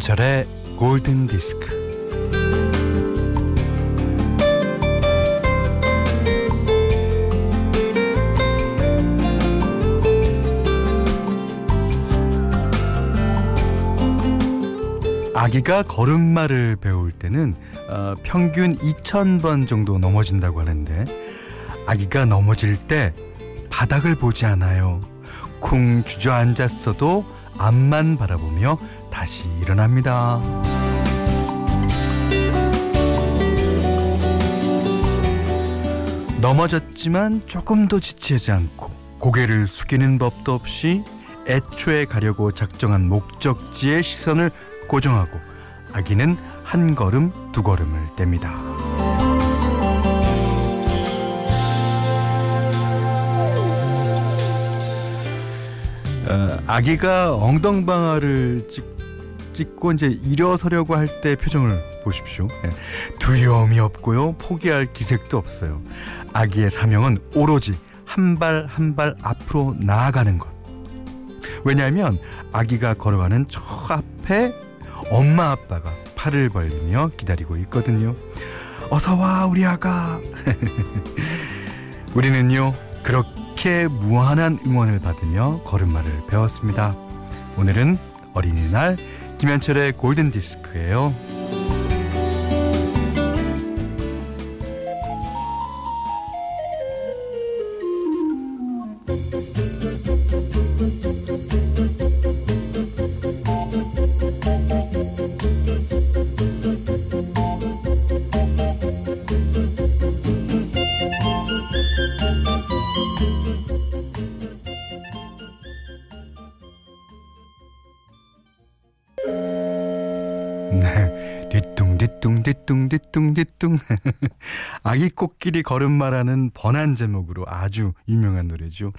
김현철의 골든 디스크. 아기가 걸음마를 배울 때는 어, 평균 2,000번 정도 넘어진다고 하는데 아기가 넘어질 때 바닥을 보지 않아요. 쿵 주저앉았어도 앞만 바라보며 다시 일어납니다. 넘어졌지만 조금도 지치지 않고 고개를 숙이는 법도 없이 애초에 가려고 작정한 목적지의 시선을 고정하고 아기는 한 걸음 두 걸음을 뗍니다. 어, 아기가 엉덩방아를 찍, 찍고 이제 일어서려고 할 때 표정을 보십시오. 예. 두려움이 없고요. 포기할 기색도 없어요. 아기의 사명은 오로지 한 발 한 발 앞으로 나아가는 것. 왜냐하면 아기가 걸어가는 저 앞에 엄마 아빠가 팔을 벌리며 기다리고 있거든요. 어서 와 우리 아가. 우리는요 그렇게 무한한 응원을 받으며 걸음마를 배웠습니다. 오늘은 어린이날 김현철의 골든 디스크예요. 뒤뚱 뒤뚱 뒤뚱 아기 코끼리 걸음마라는 번안 제목으로 아주 유명한 노래죠.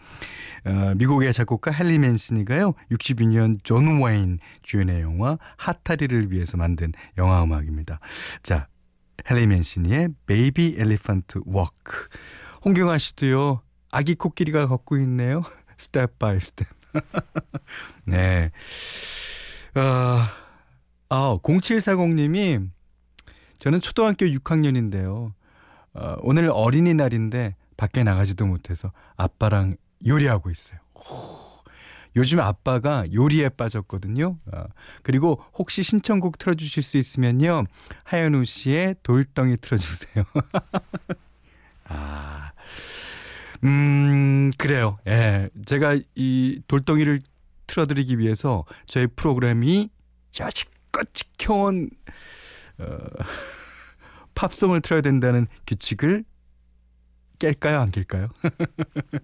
어, 미국의 작곡가 헨리 맨시니가요. 62년 존 웨인 주연의 영화 하타리를 위해서 만든 영화 음악입니다. 자, 헨리 맨시니의 Baby Elephant Walk. 홍경아 씨도요. 아기 코끼리가 걷고 있네요. step by step. 네. 아, 아, 0740님이 저는 초등학교 6학년인데요. 어, 오늘 어린이날인데 밖에 나가지도 못해서 아빠랑 요리하고 있어요. 오, 요즘 아빠가 요리에 빠졌거든요. 어, 그리고 혹시 신청곡 틀어주실 수 있으면요. 하현우 씨의 돌덩이 틀어주세요. 아, 음, 그래요. 예. 제가 이 돌덩이를 틀어드리기 위해서 저희 프로그램이 여지껏 지켜온, 어, 팝송을 틀어야 된다는 규칙을 깰까요? 안 깰까요?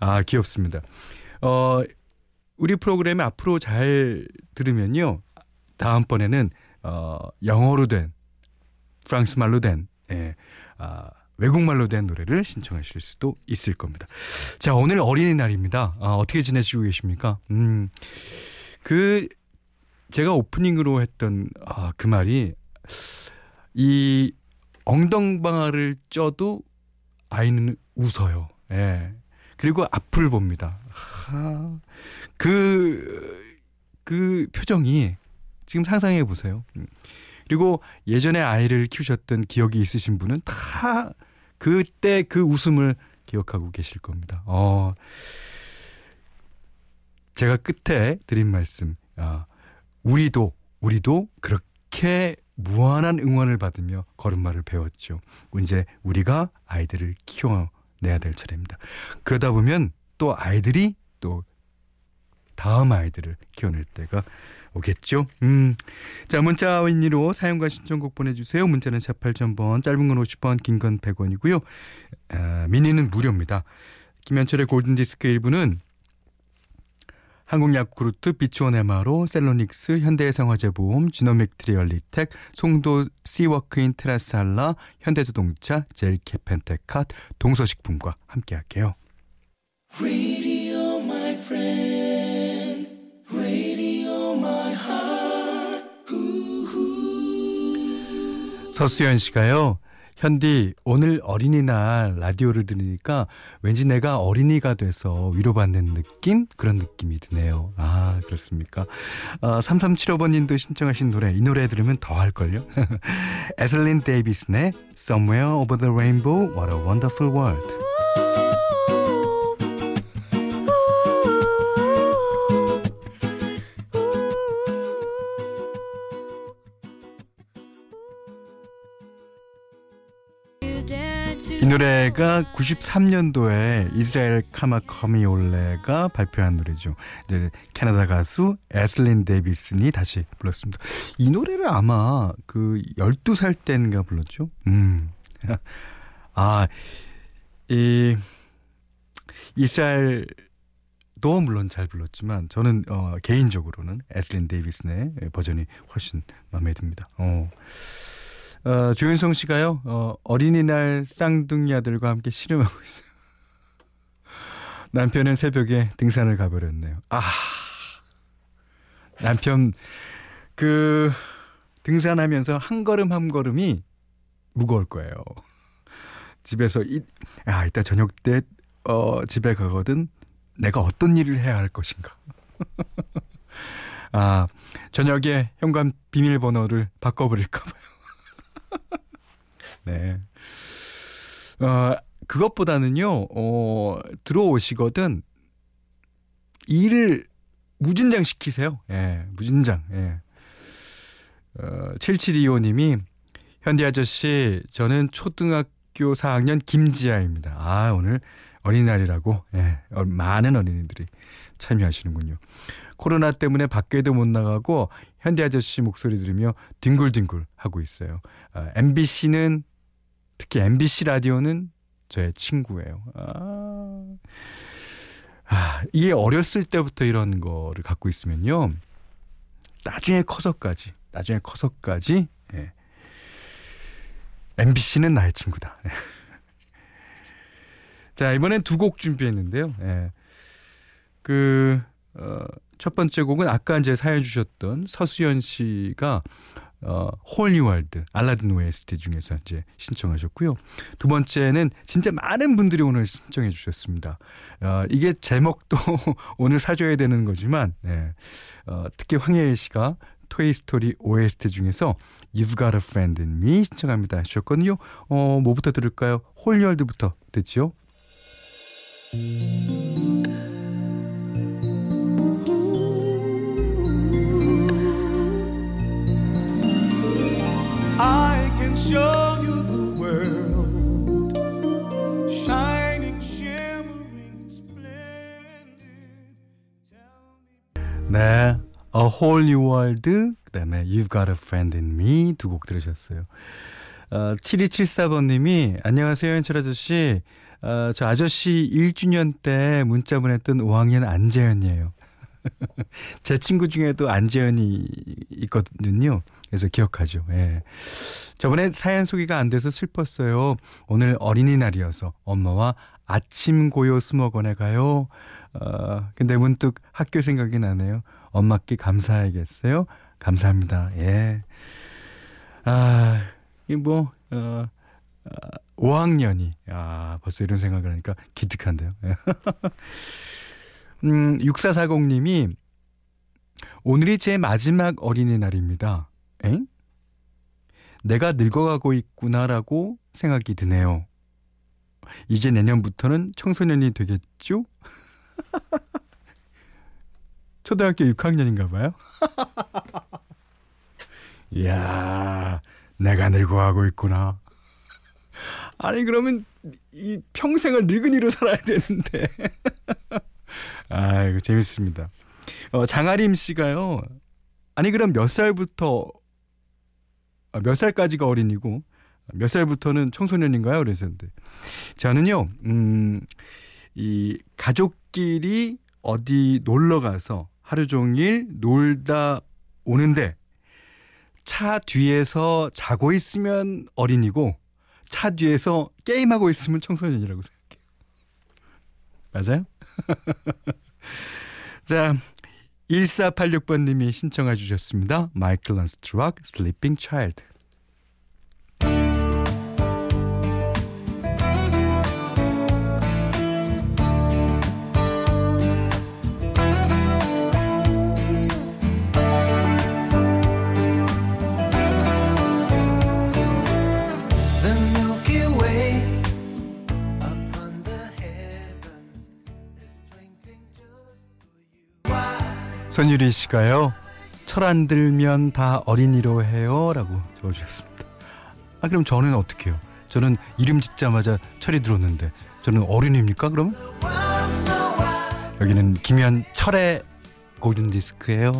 아, 귀엽습니다. 어, 우리 프로그램에 앞으로 잘 들으면요. 다음번에는, 어, 영어로 된, 프랑스 말로 된, 예, 아, 외국말로 된 노래를 신청하실 수도 있을 겁니다. 자, 오늘 어린이날입니다. 아, 어떻게 지내시고 계십니까? 음, 그, 제가 오프닝으로 했던, 아, 그 말이, 이 엉덩방아를 쪄도 아이는 웃어요. 예. 그리고 앞을 봅니다. 하, 그, 그 표정이 지금 상상해 보세요. 음. 그리고 예전에 아이를 키우셨던 기억이 있으신 분은 다 그때 그 웃음을 기억하고 계실 겁니다. 어, 제가 끝에 드린 말씀, 아, 우리도, 우리도 그렇게 무한한 응원을 받으며 걸음마를 배웠죠. 이제 우리가 아이들을 키워내야 될 차례입니다. 그러다 보면 또 아이들이 또 다음 아이들을 키워낼 때가 오겠죠. 음. 자, 문자 웬니로 사용과 신청곡 보내주세요. 문자는 4 8,000번, 짧은 건 50원, 긴건 100원이고요. 아, 미니는 무료입니다. 김현철의 골든디스크 1부는 한국야쿠르트, 비치원 에마로, 셀로닉스, 현대해상화재보험, 지노믹 트리얼리텍, 송도 시워크인 테라살라, 현대자동차, 젤케펜테캇, 동서식품과 함께할게요. Radio, my friend. Radio, my heart. 서수연 씨가요. 현디, 오늘 어린이날 라디오를 들으니까 왠지 내가 어린이가 돼서 위로받는 느낌? 그런 느낌이 드네요. 아, 그렇습니까? 아, 3375번님도 신청하신 노래, 이 노래 들으면 더 할걸요? 에슬린 데이비슨의 Somewhere Over the Rainbow, What a Wonderful World. 노래가 93년도에 이스라엘 카마카위올레가 발표한 노래죠. 이제 캐나다 가수 에슬린 데이비슨이 다시 불렀습니다. 이 노래를 아마 그 12살 때인가 불렀죠. 음. 아, 이 이스라엘 도 물론 잘 불렀지만 저는 어, 개인적으로는 에슬린 데이비슨의 버전이 훨씬 마음에 듭니다. 어. 어, 조윤성 씨가요, 어, 어린이날 쌍둥이 아들과 함께 씨름하고 있어요. 남편은 새벽에 등산을 가버렸네요. 아, 남편, 그, 등산하면서 한 걸음 한 걸음이 무거울 거예요. 집에서, 이, 아, 이따 저녁 때, 어, 집에 가거든 내가 어떤 일을 해야 할 것인가. 아, 저녁에 현관 비밀번호를 바꿔버릴까봐요. 네. 어, 그것보다는요, 어, 들어오시거든 일을 무진장 시키세요. 예, 무진장. 예. 어, 7725님이 현디 아저씨, 저는 초등학교 4학년 김지아입니다. 아, 오늘 어린이날이라고, 예, 어, 많은 어린이들이 참여하시는군요. 코로나 때문에 밖에도 못 나가고 현대 아저씨 목소리 들으며 뒹굴뒹굴 하고 있어요. 아, MBC는 특히 MBC 라디오는 저의 친구예요. 아, 아, 이게 어렸을 때부터 이런 거를 갖고 있으면요. 나중에 커서까지, 나중에 커서까지, 예. MBC는 나의 친구다. 자, 이번엔 두 곡 준비했는데요. 예. 그, 어, 첫 번째 곡은 아까 이제 사연 주셨던 서수연 씨가 어, Whole New World 알라딘 OST 중에서 이제 신청하셨고요. 두 번째는 진짜 많은 분들이 오늘 신청해 주셨습니다. 어, 이게 제목도 오늘 사줘야 되는 거지만 네. 어, 특히 황예일 씨가 토이 스토리 OST 중에서 You've Got a Friend in Me 신청합니다 하셨거든요. 어, 뭐부터 들을까요? 홀리월드부터 듣죠. 네, A Whole New World 그 다음에 You've Got a Friend in Me 두 곡 들으셨어요. 어, 7274번님이 안녕하세요 현철 아저씨. 어, 저 아저씨 1주년 때 문자 보냈던 5학년 안재현이에요. 제 친구 중에도 안재현이 있거든요. 그래서 기억하죠. 예. 저번에 사연 소개가 안 돼서 슬펐어요. 오늘 어린이날이어서 엄마와 아침 고요 수목원에 가요. 어, 근데 문득 학교 생각이 나네요. 엄마께 감사해야겠어요. 감사합니다. 예. 아, 이 뭐, 어, 어, 5학년이, 아, 벌써 이런 생각을 하니까 기특한데요. 음, 6440님이 오늘이 제 마지막 어린이날입니다. 엥? 내가 늙어가고 있구나라고 생각이 드네요. 이제 내년부터는 청소년이 되겠죠? 초등학교 6학년인가 봐요. 이야, 내가 늙어가고 있구나. 아니, 그러면 이 평생을 늙은이로 살아야 되는데. 아, 이거 재밌습니다. 어, 장아림 씨가요. 아니, 그럼 몇 살부터 아, 몇 살까지가 어린이고 몇 살부터는 청소년인가요? 그랬었는데 저는요, 음, 이 가족끼리 어디 놀러 가서 하루 종일 놀다 오는데 차 뒤에서 자고 있으면 어린이고 차 뒤에서 게임하고 있으면 청소년이라고 생각해요. 맞아요? 자, 1486번님이 신청해 주셨습니다. 마이클 런스트락, Sleeping. 전유리 씨가요. 철 안 들면 다 어린이로 해요. 라고 적어주셨습니다. 아, 그럼 저는 어떻게 해요? 저는 이름 짓자마자 철이 들었는데 저는 어린입니까, 그럼? 여기는 김현 철의 골든 디스크예요.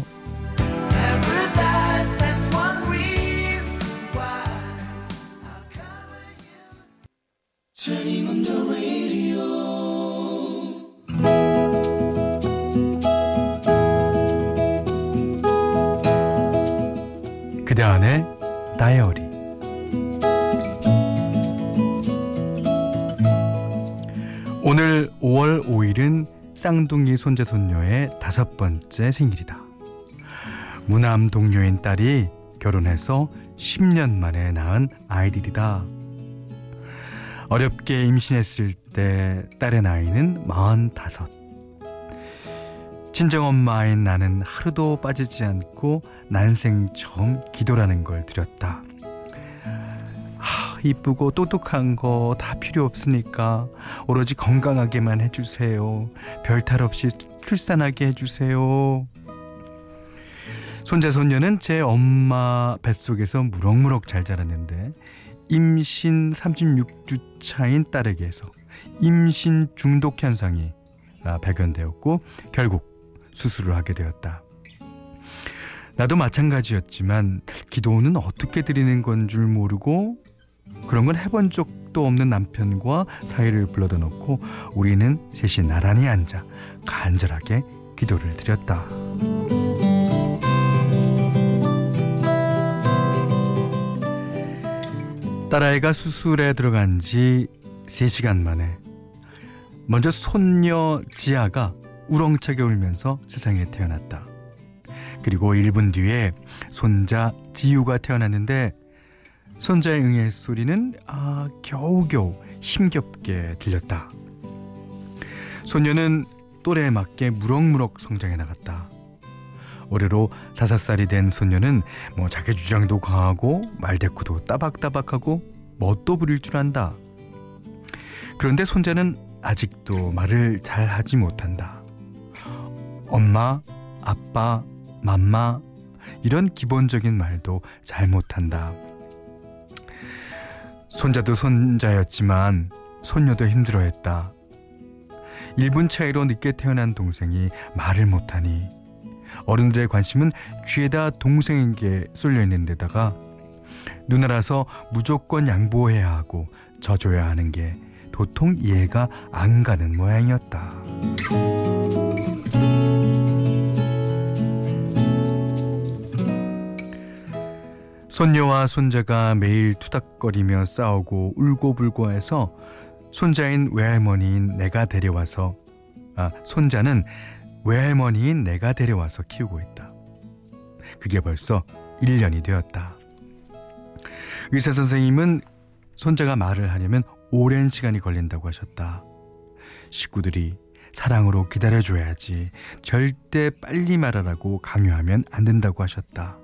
쌍둥이 손자 손녀의 다섯 번째 생일이다. 무남 동료인 딸이 결혼해서 10년 만에 낳은 아이들이다. 어렵게 임신했을 때 딸의 나이는 45. 친정엄마인 나는 하루도 빠지지 않고 난생 처음 기도라는 걸 드렸다. 하, 이쁘고 똑똑한 거 다 필요 없으니까 오로지 건강하게만 해주세요. 별 탈 없이 출산하게 해주세요. 손자 손녀는 제 엄마 뱃속에서 무럭무럭 잘 자랐는데 임신 36주 차인 딸에게서 임신 중독 현상이 아, 발견되었고 결국 수술을 하게 되었다. 나도 마찬가지였지만 기도는 어떻게 드리는 건 줄 모르고 그런 건 해본 적도 없는 남편과 사이를 불러다 놓고 우리는 셋이 나란히 앉아 간절하게 기도를 드렸다. 딸아이가 수술에 들어간 지 3시간 만에 먼저 손녀 지아가 우렁차게 울면서 세상에 태어났다. 그리고 1분 뒤에 손자 지유가 태어났는데 손자의 응애 소리는 아 겨우겨우 힘겹게 들렸다. 소녀는 또래에 맞게 무럭무럭 성장해 나갔다. 올해로 다섯 살이 된 소녀는 뭐 자기 주장도 강하고 말대꾸도 따박따박하고 멋도 부릴 줄 안다. 그런데 손자는 아직도 말을 잘 하지 못한다. 엄마, 아빠, 맘마 이런 기본적인 말도 잘 못한다. 손자도 손자였지만 손녀도 힘들어했다. 1분 차이로 늦게 태어난 동생이 말을 못하니 어른들의 관심은 귀에다 동생에게 쏠려 있는 데다가 누나라서 무조건 양보해야 하고 져줘야 하는 게 도통 이해가 안 가는 모양이었다. 손녀와 손자가 매일 투닥거리며 싸우고 울고불고 해서 손자인 외할머니인 내가 데려와서 아, 손자는 외할머니인 내가 데려와서 키우고 있다. 그게 벌써 1년이 되었다. 의사 선생님은 손자가 말을 하려면 오랜 시간이 걸린다고 하셨다. 식구들이 사랑으로 기다려줘야지 절대 빨리 말하라고 강요하면 안 된다고 하셨다.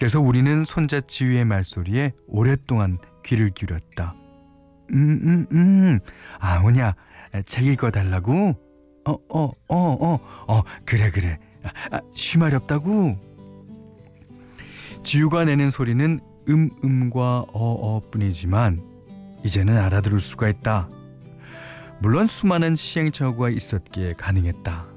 그래서 우리는 손자 지휘의 말소리에 오랫동안 귀를 기울였다. 음, 음, 음. 아, 뭐냐. 책 읽어 달라고? 어, 어, 어, 어, 어, 그래, 그래. 아, 쉬말이 없다고? 지우가 내는 소리는 음, 음과 어, 어 뿐이지만, 이제는 알아들을 수가 있다. 물론 수많은 시행착오가 있었기에 가능했다.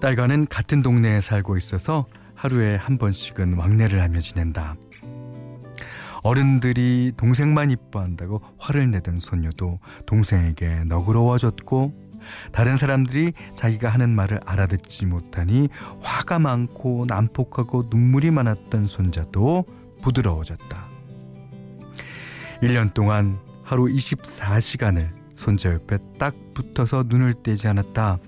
딸과는 같은 동네에 살고 있어서 하루에 한 번씩은 왕래를 하며 지낸다. 어른들이 동생만 이뻐한다고 화를 내던 손녀도 동생에게 너그러워졌고 다른 사람들이 자기가 하는 말을 알아듣지 못하니 화가 많고 난폭하고 눈물이 많았던 손자도 부드러워졌다. 1년 동안 하루 24시간을 손자 옆에 딱 붙어서 눈을 떼지 않았다.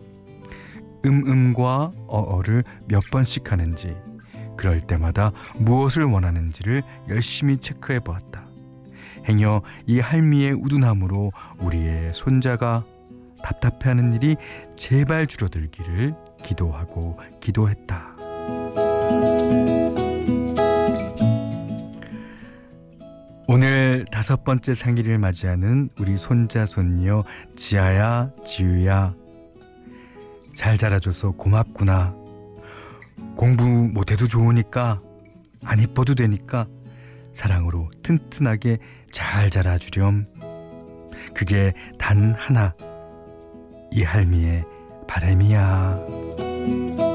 음음과 어어를 몇 번씩 하는지 그럴 때마다 무엇을 원하는지를 열심히 체크해 보았다. 행여 이 할미의 우둔함으로 우리의 손자가 답답해하는 일이 제발 줄어들기를 기도하고 기도했다. 오늘 다섯 번째 생일을 맞이하는 우리 손자 손녀 지아야 지우야 잘 자라줘서 고맙구나. 공부 못해도 좋으니까 안 이뻐도 되니까 사랑으로 튼튼하게 잘 자라주렴. 그게 단 하나 이 할미의 바램이야.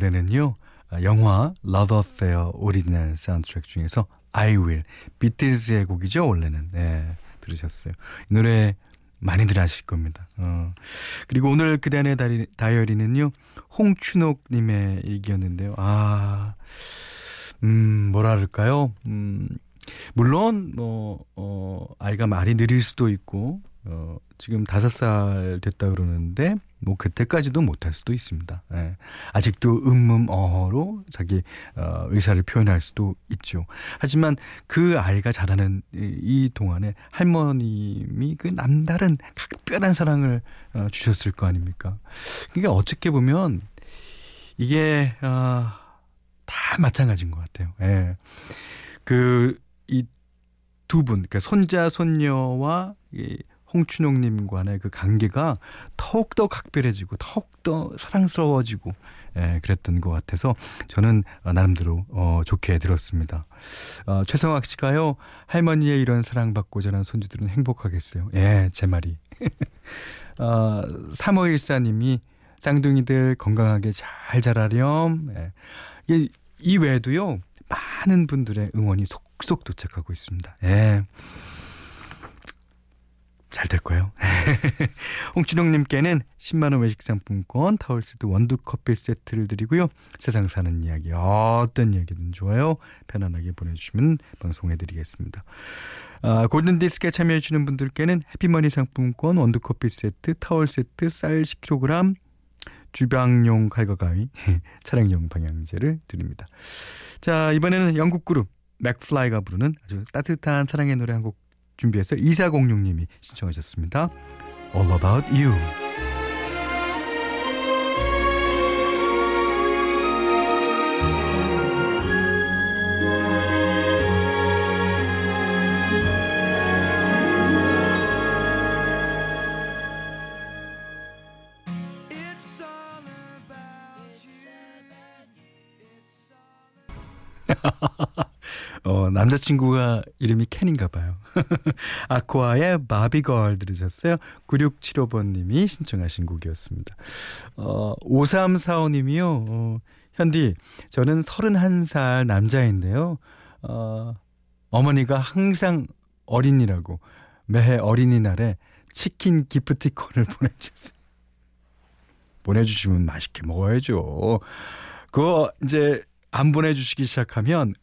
노래는요. 영화 Love Affair 오리지널 사운드트랙 중에서 I Will 비틀즈의 곡이죠 원래는 네 들으셨어요 이 노래 많이들 아실 겁니다 어. 그리고 오늘 그대안의 다이어리는요 홍춘옥님의 일기였는데요 아 음, 뭐라 그럴까요? 음, 물론, 뭐, 어, 아이가 말이 느릴 수도 있고, 어, 지금 다섯 살 됐다 그러는데 뭐 그때까지도 못할 수도 있습니다. 예. 아직도 음음어로 자기 어, 의사를 표현할 수도 있죠. 하지만 그 아이가 자라는 이, 이 동안에 할머님이 그 남다른 각별한 사랑을 어, 주셨을 거 아닙니까? 그러니까 어떻게 보면 이게 어, 다 마찬가지인 것 같아요. 예. 그 이 두 분, 그러니까 손자 손녀와 이 홍춘용님과의 그 관계가 더욱더 각별해지고 더욱더 사랑스러워지고 예, 그랬던 것 같아서 저는 나름대로 어, 좋게 들었습니다. 어, 최성학 씨가요 할머니의 이런 사랑받고 자란 손주들은 행복하겠어요. 예, 제 말이. 어, 3514님이 쌍둥이들 건강하게 잘 자라렴. 예. 이, 이 외에도요 많은 분들의 응원이 속속 도착하고 있습니다. 예. 잘 될 거예요. 홍춘홍님께는 10만원 외식 상품권, 타월세트 원두 커피 세트를 드리고요. 세상 사는 이야기, 어떤 이야기든 좋아요. 편안하게 보내주시면 방송해드리겠습니다. 아, 골든디스크에 참여해주시는 분들께는 해피머니 상품권, 원두 커피 세트, 타월 세트, 쌀 10kg, 주방용 칼과 가위, 차량용 방향제를 드립니다. 자, 이번에는 영국 그룹 맥플라이가 부르는 아주 따뜻한 사랑의 노래 한곡 준비해서 2406님이 신청하셨습니다. All About You. 남자친구가 이름이 켄인가 봐요. 아쿠아의 바비걸 들으셨어요? 9675번님이 신청하신 곡이었습니다. 어, 5345님이요. 어, 현디, 저는 31살 남자인데요. 어, 어머니가 항상 어린이라고 매해 어린이날에 치킨 기프티콘을 보내주세요. 보내주시면 맛있게 먹어야죠. 그거 이제 안 보내주시기 시작하면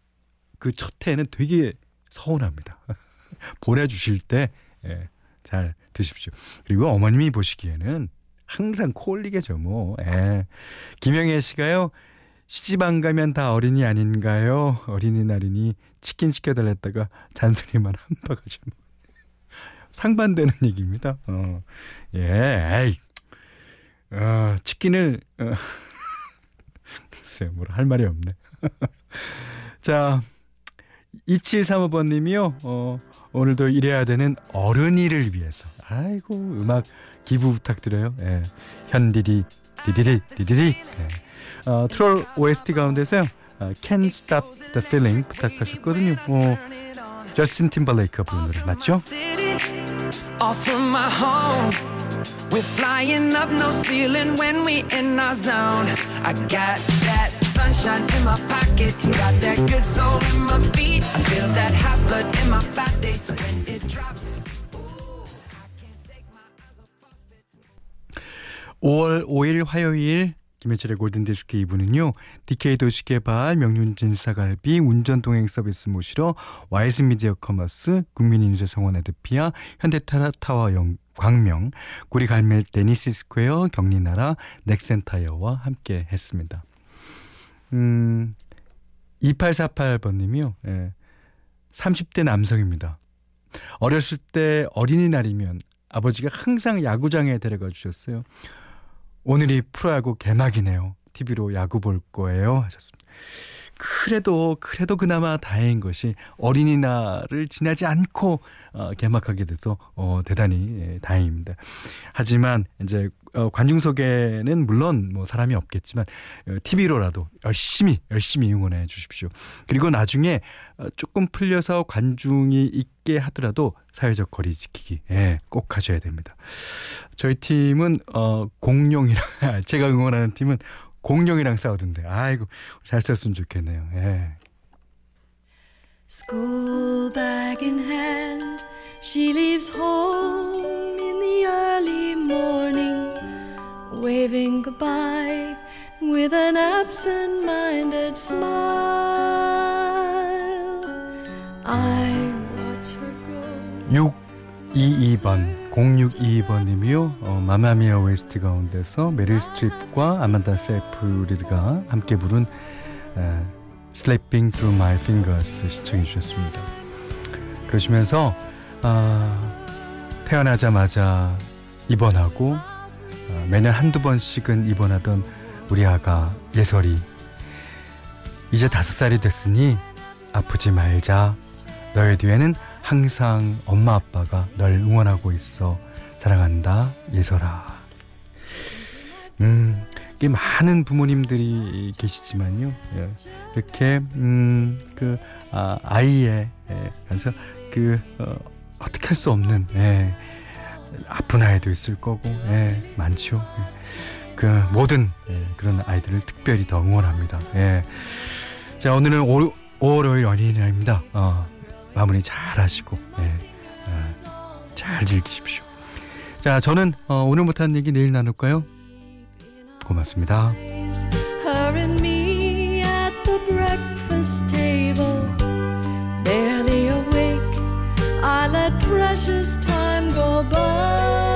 그 첫 해는 되게 서운합니다. 보내주실 때잘 예, 드십시오. 그리고 어머님이 보시기에는 항상 콜리게죠, 뭐. 예. 김영애 씨가요. 시집 안 가면 다 어린이 아닌가요? 어린이날이니 치킨 시켜달랬다가 잔소리만 한 바가지. 상반되는 얘기입니다. 어. 예, 에이. 어, 치킨을, 어. 글쎄요, 뭐라 할 말이 없네. 자, 2735번 님이요. 어, 오늘도 일해야 되는 어른이를 위해서. 아이고 음악 기부 부탁드려요. 예. 현디디 디디디 디디디. 예. 어, 트롤 OST 가운데서요. 어, Can't Stop the Feeling 부탁하셨거든요. 어, 저스틴 팀벌레이크가 부른 노래 맞죠? Ceiling when sunshine in my pocket Got that good soul in my feet I feel that hot blood in my body When it drops 5월 5일 화요일 김현철의 골든디스크 2부는요. DK 도시개발, 명륜진 사갈비, 운전동행 서비스 모시러 와이즈 미디어 커머스, 국민인쇄성원 에드피아, 현대테라타워 영, 광명, 구리갈멜 데니시 스퀘어, 경리나라, 넥센타이어와 함께 했습니다. 음, 2848번님이요. 예. 30대 남성입니다. 어렸을 때 어린이날이면 아버지가 항상 야구장에 데려가 주셨어요. 오늘이 프로야구 개막이네요. TV로 야구 볼 거예요. 하셨습니다. 그래도 그래도 그나마 다행인 것이 어린이날을 지나지 않고 어, 개막하게 돼서 어, 대단히 예, 다행입니다. 하지만 이제 어, 관중석에는 물론 뭐 사람이 없겠지만 어, TV로라도 열심히 열심히 응원해 주십시오. 그리고 나중에 어, 조금 풀려서 관중이 있게 하더라도 사회적 거리 지키기 예, 꼭 하셔야 됩니다. 저희 팀은 어, 공룡이랑 제가 응원하는 팀은 공룡이랑 싸우던데. 아이고 잘 썼으면 좋겠네요. 예. School bag in hand, she leaves home waving goodbye with an absent-minded smile. I watch her go. 622번 0622번님이요. 어, 마마미아 웨스트 가운데서 메릴 스트립과 아만다 세프리드가 함께 부른 에, Slipping Through My Fingers 시청해 주셨습니다. 그러시면서 아, 태어나자마자 입원하고 아, 매년 한두 번씩은 입원하던 우리 아가 예설이 이제 다섯 살이 됐으니 아프지 말자. 너의 뒤에는 항상 엄마 아빠가 널 응원하고 있어. 사랑한다. 예설아. 음, 꽤 많은 부모님들이 계시지만요. 예, 이렇게 음, 그 아, 아이의 예, 그래서 그 어, 어떻게 할 수 없는 예, 아픈 아이도 있을 거고 예, 많죠. 예. 그 모든 예, 그런 아이들을 특별히 더 응원합니다. 예. 자 오늘은 5, 5월 5일 어린이날입니다. 어, 마무리 잘 하시고 네, 어, 잘 즐기십시오. 자, 저는 어, 오늘 못한 얘기 내일 나눌까요? 고맙습니다. Breakfast table, barely. I let precious time go by.